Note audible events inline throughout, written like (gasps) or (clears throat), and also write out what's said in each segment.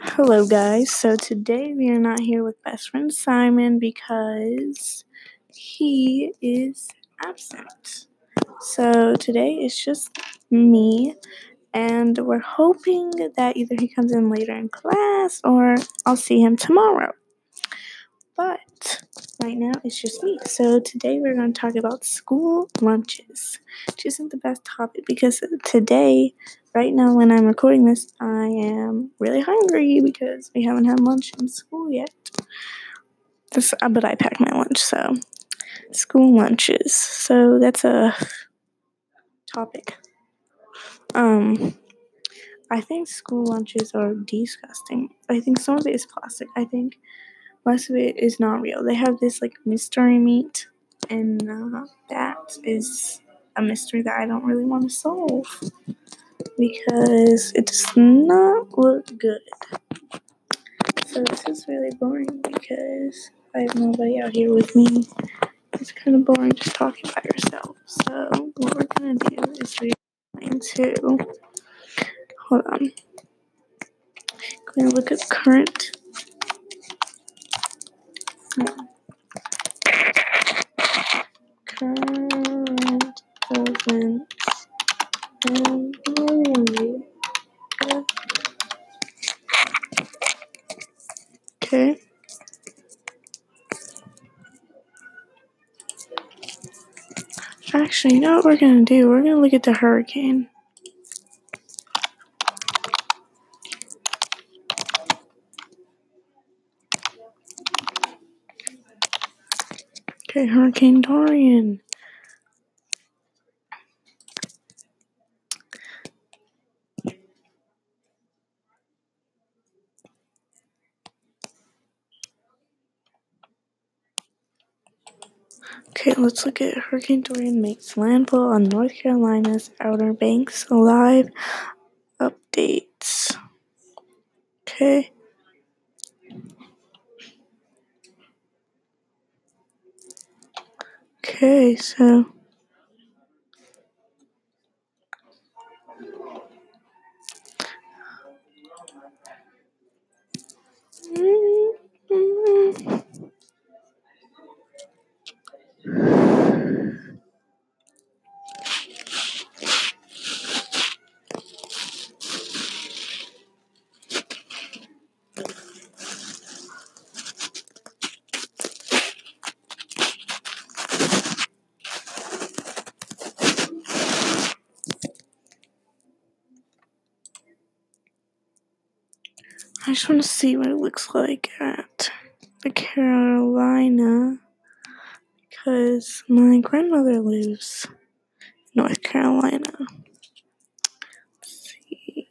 Hello, guys. So today we are not here with best friend Simon because he is absent. So today it's just me, and we're hoping that either he comes in later in class or I'll see him tomorrow. But right now it's just me. So today we're going to talk about school lunches, which isn't the best topic because today, right now when I'm recording this, I am really hungry because we haven't had lunch in school yet. This, uh, but I packed my lunch, so school lunches. So that's a topic. Um, I think school lunches are disgusting. I think some of it is plastic. I think most of it is not real. They have this like mystery meat, and uh, that is a mystery that I don't really want to solve because it does not look good. So this is really boring because I have nobody out here with me. It's kind of boring just talking by yourself. So what we're gonna do is we're going to hold on. Going to look at current events and movie. Okay. You know what we're gonna do? We're gonna look at the hurricane. Okay, Hurricane Dorian. Okay, let's look at Hurricane Dorian makes landfall on North Carolina's Outer Banks. Live updates. Okay. Okay, so. Just want to see what it looks like at the Carolina because my grandmother lives in North Carolina. Let's see.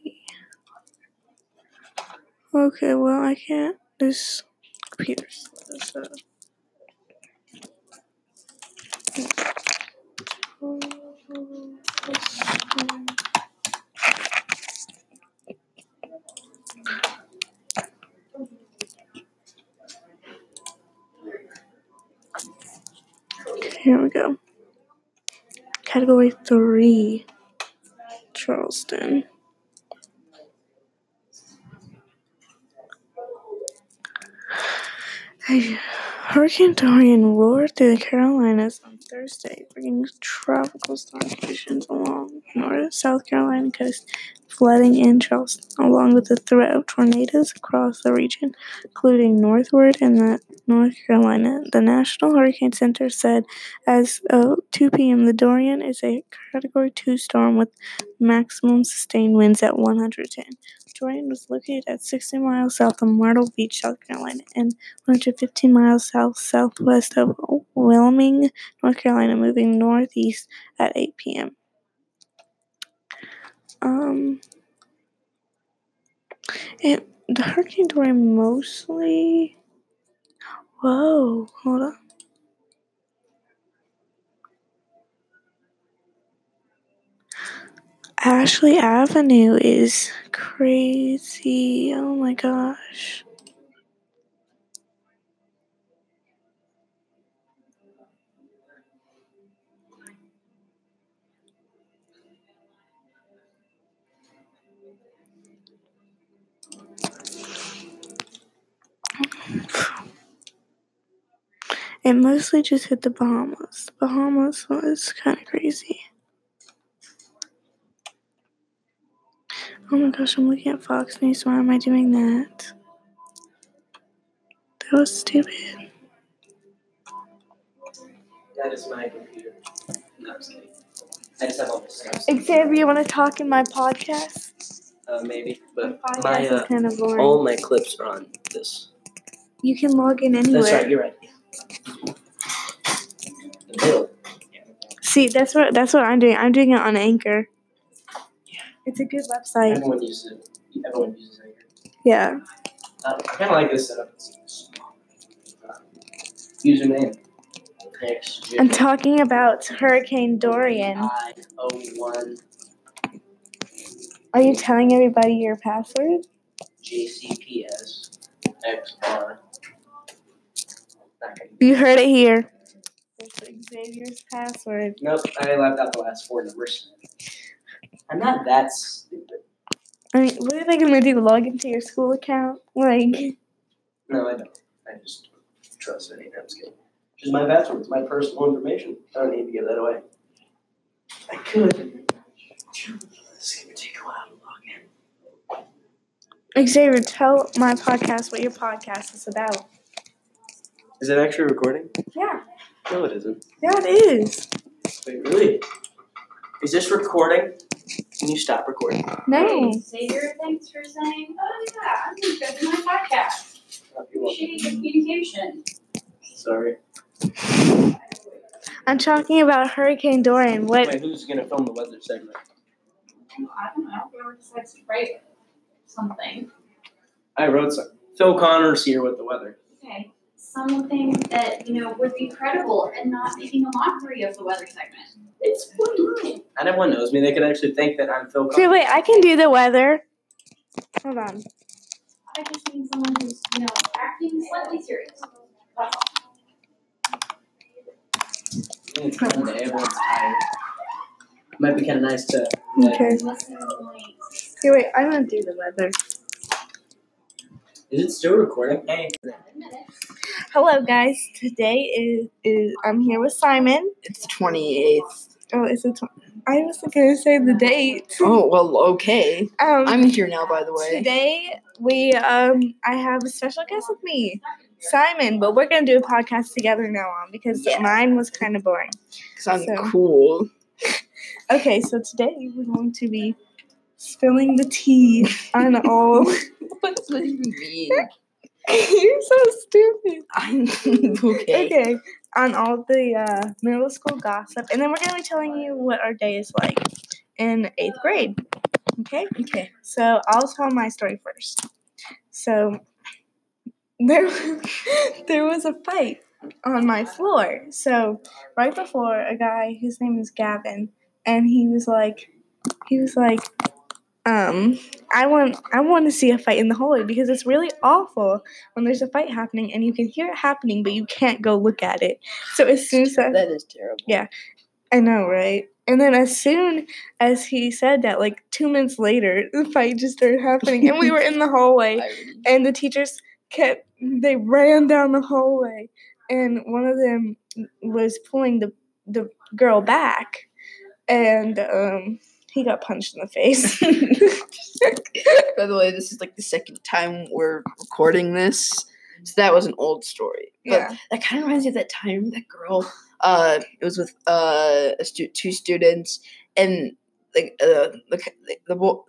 Okay, well, I can't. This computer slows up. Okay, here we go. Category 3 Charleston. Hey, Hurricane Dorian roared through the Carolinas on Thursday, bringing tropical storm conditions along north South Carolina coast, flooding in Charleston, along with the threat of tornadoes across the region, including northward in the North Carolina. The National Hurricane Center said as of 2 p.m. the Dorian is a Category 2 storm with maximum sustained winds at 110. Dorian was located at 60 miles south of Myrtle Beach, South Carolina, and 115 miles south southwest of Wilmington, North Carolina, moving northeast at 8 p.m. Um, the Hurricane Dorian mostly. Whoa, hold on. Ashley Avenue is crazy. Oh my gosh. It mostly just hit the Bahamas. The Bahamas was kind of crazy. Oh my gosh, I'm looking at Fox News. Why am I doing that? That was stupid. That is my computer. No, I'm just kidding. I just have all this stuff. Xavier, you want to talk in my podcast? Uh, maybe, but podcast my is uh, kind of boring. all my clips are on this. you can log in anywhere. That's right. You're right. The middle. See, that's what that's what I'm doing. I'm doing it on Anchor. It's a good website. Everyone uses it. Everyone uses it. Yeah. Uh, I kind of like this setup. Username. Next. I'm talking about Hurricane Dorian. I O one Are you telling everybody your password? JCPS XR. You heard it here. Xavier's password. Nope, I left out the last four numbers. I'm not that stupid. I mean, what are they gonna do? Log into your school account? Like, No, I don't. I just trust any I'm just kidding. My password. It's my personal information. I don't need to give that away. I could. It's gonna take a while to log in. Xavier, tell my podcast what your podcast is about. Is it actually recording? Yeah, No, it isn't. yeah, it is. Wait, really? Is this recording? Can you stop recording? No. Hey, Xavier, thanks for saying, oh yeah, I'm gonna go to my podcast. You're welcome. Appreciate the communication. Sorry. I'm talking about Hurricane Dorian. What? Wait, who's gonna film the weather segment? I don't know, whoever decides to write something. I wrote some. Phil Connors here with the weather. Okay, something that, you know, would be credible and not making a mockery of the weather segment. It's one Not everyone knows me. They could actually think that I'm Phil Okay, wait, I can do the weather. Hold on. I just need someone who's, you know, acting slightly serious. That's. It's kind of day. Everyone's tired. Might be kind of nice to. like, Okay. Listening point. Okay, wait, I'm gonna do the weather. Is it still recording? Hey. Hello, guys. Today is is I'm here with Simon. It's 28th. Oh, is it? Tw- I wasn't gonna say the date. Oh, well, okay. Um, I'm here now, by the way. today we um I have a special guest with me, Simon. But we're gonna do a podcast together now on because Yeah. mine was kind of boring. Because I'm So- cool. (laughs) Okay, so today we're going to be spilling the tea on all. (laughs) What does that even mean? (laughs) You're so stupid. I'm (laughs) okay. Okay, on all the uh, middle school gossip, and then we're gonna be telling you what our day is like in eighth grade. Okay. Okay. So I'll tell my story first. So there, there was a fight on my floor. So right before a guy, his name is Gavin, and he was like, he was like, um, I want, I want to see a fight in the hallway because it's really awful when there's a fight happening and you can hear it happening, but you can't go look at it. So as soon as that, That is terrible. Yeah, I know, right? And then as soon as he said that, like two minutes later, the fight just started happening, and we were in the hallway, (laughs) and the teachers kept they ran down the hallway, and one of them was pulling the the girl back, and um, he got punched in the face. (laughs) (laughs) By the way, this is like the second time we're recording this. So that was an old story. But Yeah. that kind of reminds me of that time that girl. Uh, it was with uh a stu- two students, and like uh, the the the, bo-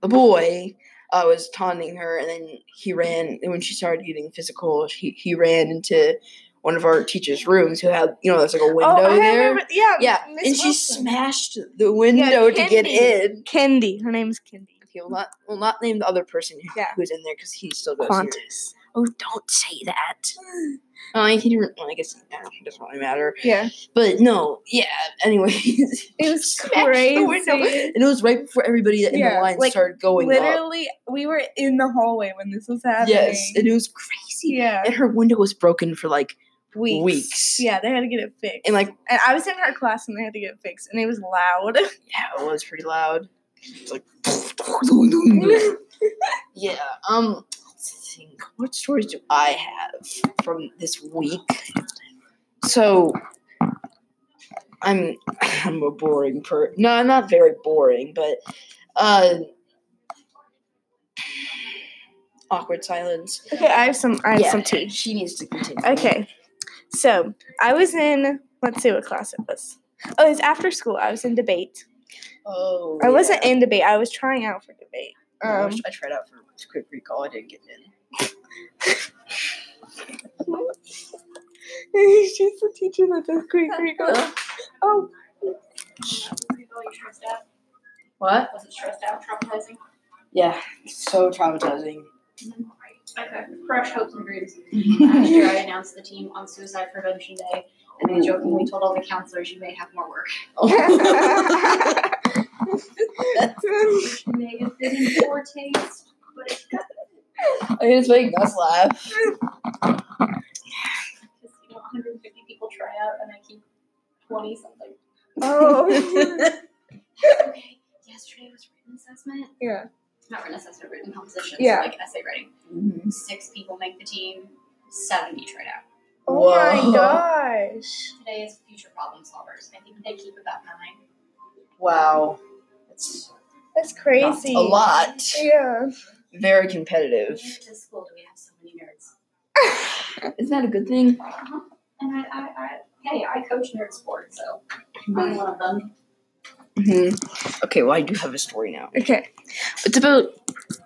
the boy uh, was taunting her, and then he ran. And when she started getting physical, he he ran into one of our teacher's rooms, who had you know there's like a window oh, there. remember, yeah, Yeah, Miss and she Wilson. smashed the window to get in. Kendi. Her name's Kendi. Okay, we'll not we'll not name the other person who, Yeah. who's in there because he still goes here. Qantas. Oh, don't say that. (gasps) Oh, he didn't. Well, I guess yeah, it doesn't really matter. Yeah, But no, yeah. Anyways, (laughs) it was crazy. and it was right before everybody in Yeah, the line like, started going up. Literally, we were in the hallway when this was happening. Yes, and it was crazy. yeah, And her window was broken for like weeks. weeks. Yeah, they had to get it fixed. and like and I was in her class and they had to get it fixed, and it was loud. (laughs) yeah, it was pretty loud. It was like (laughs) yeah. Um, let's think. What stories do I have from this week? so I'm (laughs) I'm a boring per. No, I'm not very boring, but uh, (sighs) awkward silence. Okay, I have some. I have Yeah, some tea. She needs to continue. Okay, so I was in. Let's see what class it was. Oh, it's after school. I was in debate. Oh, I wasn't in debate. I was trying out for debate. I Um, I tried out for quick recall. I didn't get in. (laughs) she's the teacher that does quick (laughs) recall. Oh, Were you really stressed? What? Was it stressed out, traumatizing? Yeah, so traumatizing. Okay, crush hopes and dreams. (laughs) Last year, I announced the team on Suicide Prevention Day, and then jokingly told all the counselors you may have more work. (laughs) May have been in poor taste, but it's good. I mean, it's making us laugh. Because you know, 150 people try out, and I keep 20 something. oh. (laughs) Okay, yesterday was written assessment. yeah. Not written assessment, written composition. Yeah. So like essay writing. Six people make the team. 70 tried out. Oh my gosh. Today is future problem solvers. I think they keep about nine. Wow, that's That's not crazy. a lot. Yeah. Very competitive. When we to school, do we have so many nerds? (laughs) Isn't that a good thing? Uh-huh. And I, I, I, hey, I coach nerd sports, so I'm one of them. hmm Okay, well, I do have a story now. Okay. It's about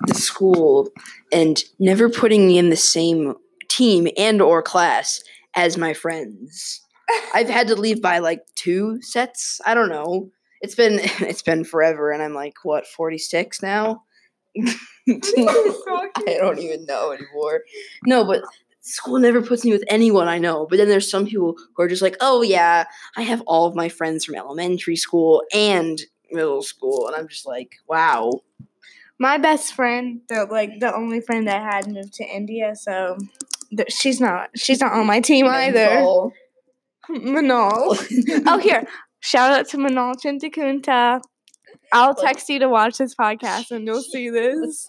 the school and never putting me in the same team and or class as my friends. I've had to leave by like two sets. I don't know. It's been (laughs) it's been forever, and I'm like what 46 now. (laughs) I don't even know anymore. No, but school never puts me with anyone I know. But then there's some people who are just like, oh yeah, I have all of my friends from elementary school and middle school, and I'm just like, wow. My best friend, the like the only friend I had, moved to India, so th- she's not she's not on my team either. Manal. (laughs) Oh, here. Shout out to Manal Chintakunta. I'll text you to watch this podcast and you'll see this.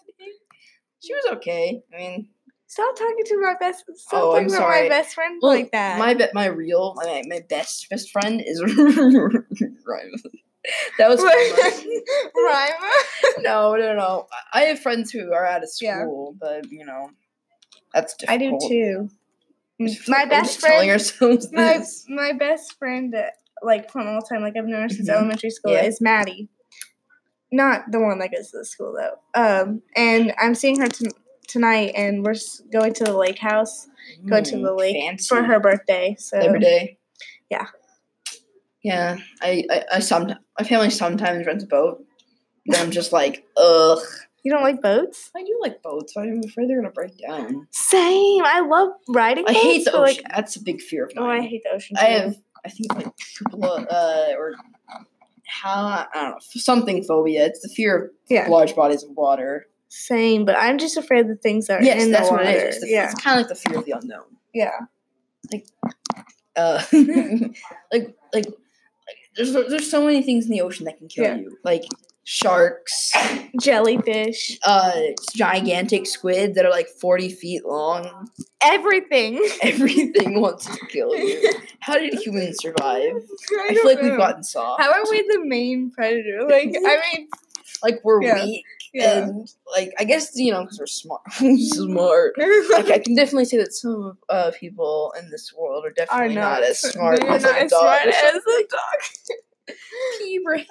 She was okay. I mean, Stop talking to my best. Stop Oh, I'm talking about sorry. my best friend well, like that. my be- my real my, my best best friend is. (laughs) (laughs) That was. (laughs) Rhyme. (laughs) no, no, no. I have friends who are out of Yeah. school, but you know, that's I do too. My we're best friend. My this. my best friend, like from all time, like I've known her since Mhm. elementary school, Yeah. is Maddie. Not the one that goes to the school though. Um, and I'm seeing her t- tonight, and we're s- going to the lake house going to Mm, the lake fancy. for her birthday. So every day. Yeah. Yeah, I, I, I some my family sometimes rents a boat. And I'm just like, ugh. you don't like boats? I do like boats, but I'm afraid they're gonna break down. Same. I love riding. I boats, hate the ocean. Like, That's a big fear of mine. oh. I hate the ocean. Too. I have, I think like cupola, uh, or how I don't know something phobia. It's the fear of yeah. large bodies of water. Same, but I'm just afraid of the things that are Yes, in that's the what water. it is. It's, the- yeah, it's kind of like the fear of the unknown. yeah. Like, uh, (laughs) like, like, there's there's so many things in the ocean that can kill Yeah. you, like sharks, Jellyfish, uh, gigantic squid that are like forty feet long. everything. (laughs) Everything wants to kill you. How did humans survive? (laughs) I, I feel like we've gotten soft. How are we the main predator? Like, I (laughs) mean, like we're Yeah. weak yeah. and like I guess you know because we're smart. (laughs) smart. (laughs) Like I can definitely say that some uh, people in this world are are definitely not, not, as (laughs) smart as not a as smart as a dog. Pea brain.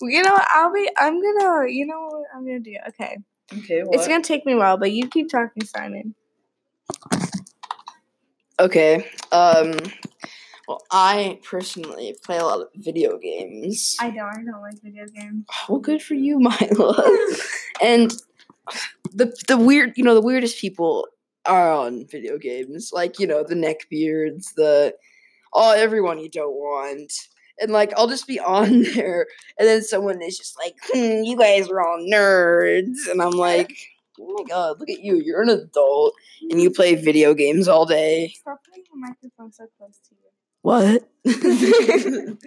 you know what? I'll be. I'm gonna. You know what I'm gonna do? Okay. Okay, what? It's gonna take me a while, but you keep talking, Simon. okay. Um. Well, I personally play a lot of video games. I don't. I don't like video games. well, good for you, (laughs) Milo. and the the weird, you know, the weirdest people are on video games, like you know the neckbeards, the oh everyone you don't want. And like I'll just be (laughs) on there, and then someone is just like, hmm, "You guys are all nerds," and I'm like, "Oh my god, look at you! You're an adult, and you play video games all day." Stop putting the microphone so close to you. What? (laughs) you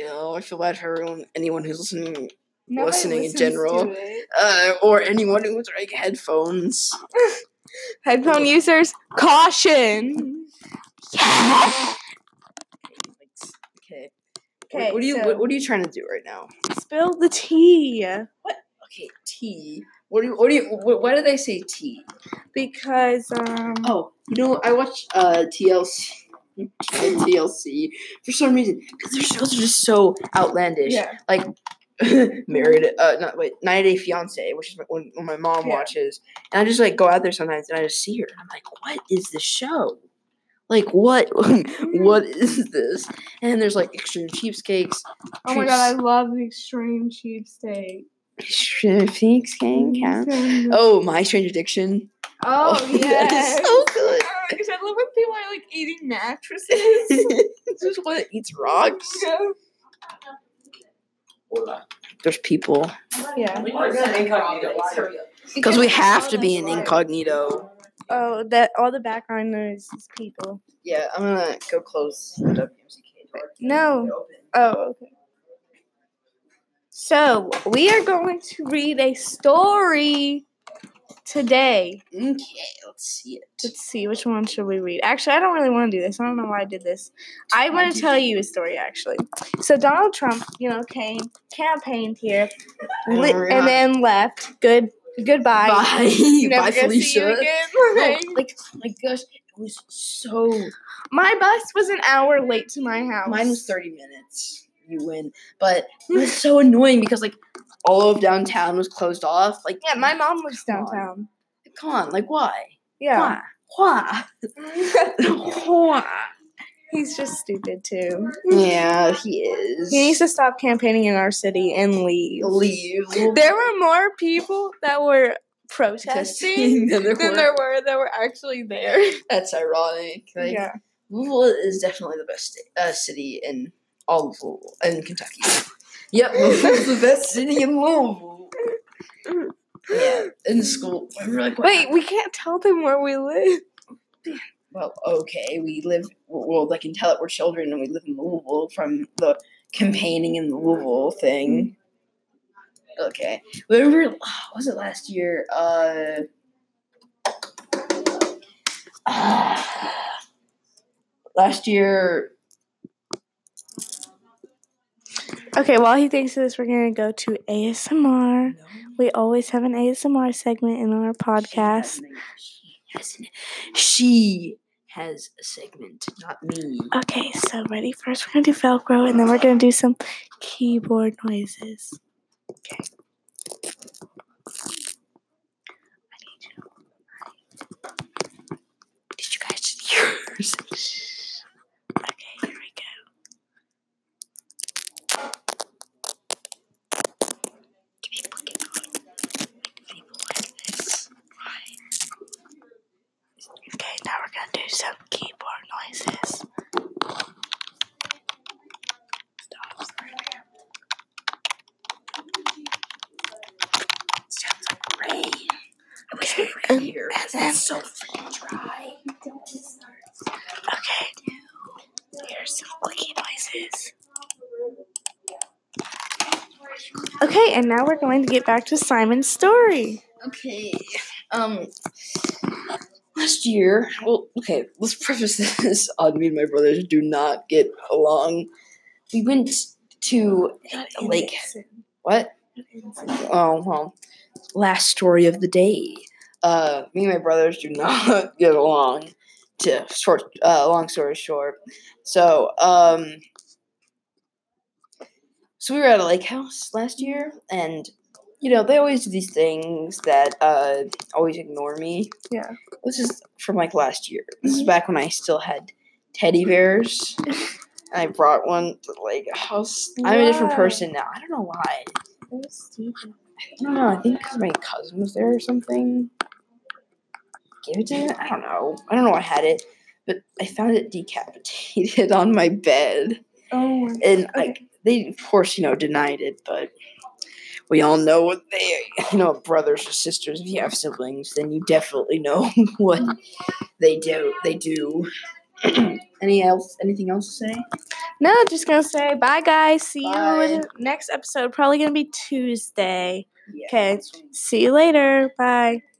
know, I feel bad for everyone, anyone who's listening, Nobody Listening in general. uh, or anyone who's wearing headphones. (laughs) Headphone users, caution. Yeah. Okay. Okay, What, what are you so- what, what are you trying to do right now? Spill the tea What? Okay, tea. What do you, what do you wh- why do they say tea? because um Oh, you know, I watch uh TLC (laughs) TLC for some reason because their shows are just so outlandish. yeah Like (laughs) married, uh, not wait, 90 Day Fiance, which is when, when my mom Yeah. watches, and I just like go out there sometimes and I just see her and I'm like, what is this show? Like what? (laughs) what is this? And there's like extreme cheapskates. oh my god I love the extreme cheapskate Extreme cheapskate. Oh, my strange addiction. oh that's yes so good. Because I love when people are like eating mattresses (laughs) Just what eats rocks. There's people. yeah Because we have to be in incognito. oh that all the background noise is people Yeah, I'm gonna go close the WMCK door. No. Oh, okay. So we are going to read a story today. Okay, let's see it. Let's see which one should we read. Actually, I don't really want to do this. I don't know why I did this. I want to tell you- a story actually. So Donald Trump, you know, came campaigned here, And li- and then left. Good. Goodbye. Bye. (laughs) Never Bye, gonna see you Felicia. No, like, oh my gosh, it was so. My bus was an hour late to my house. Mine was 30 minutes. You win. But it was so annoying because, like, all of downtown was closed off. Like, Yeah, my mom on. downtown. come on, like, why? Yeah. Why? (laughs) Why? He's just stupid too. yeah, he is. He needs to stop campaigning in our city and leave. leave. There were more people that were protesting (laughs) than there than were. there were that were actually there. (laughs) That's ironic. Like, yeah. Louisville is definitely the best uh, city in all of Louisville and Kentucky. Yep, (laughs) Louisville's the best city in Louisville. Yeah, in school. we like, Wait, we can't tell them where we live. well, okay, we live. Well, they can tell that we're children and we live in Louisville from the campaigning in the Louisville thing. Okay, remember? What was it last year? Uh. (sighs) last year, Okay, while he thinks of this, we're gonna go to ASMR. We always have an ASMR segment in our podcast. She has, an- she has a segment, not me. Okay, so ready? First, we're gonna do Velcro, and then we're gonna do some keyboard noises. Okay. Did you guys hear? Okay, here we go. People get people like this. Okay, now we're gonna do some keyboard noises. Sounds like rain. I wish we were And- here. and then- It's so freaking dry. Okay. Here's some clicky noises. Okay, and now we're going to get back to Simon's story. Okay. Um. Last year, well, okay. Let's preface this on me and my brothers do not get along. We went to a lake. What? Oh well. Last story of the day. Uh, me and my brothers do not (laughs) get along. To short, uh, long story short. So, um, so we were at a lake house last year, and you know they always do these things that uh always ignore me. Yeah. This is from like last year. This is back when I still had teddy bears. (laughs) I brought one to the lake house. I'm a different person now. I don't know why. I don't know. I think because my cousin was there or something. Gave it to me. I don't know. I don't know I had it, but I found it decapitated (laughs) on my bed, Oh, and Okay. like they, of course, you know, denied it. But we all know what they, you know, brothers or sisters. If you have siblings, then you definitely know (laughs) what they do. They do. (clears throat) Any else? Anything else to say? no, just gonna say bye, guys. See you in the next episode. Probably gonna be Tuesday. Okay. what- See you later. Bye.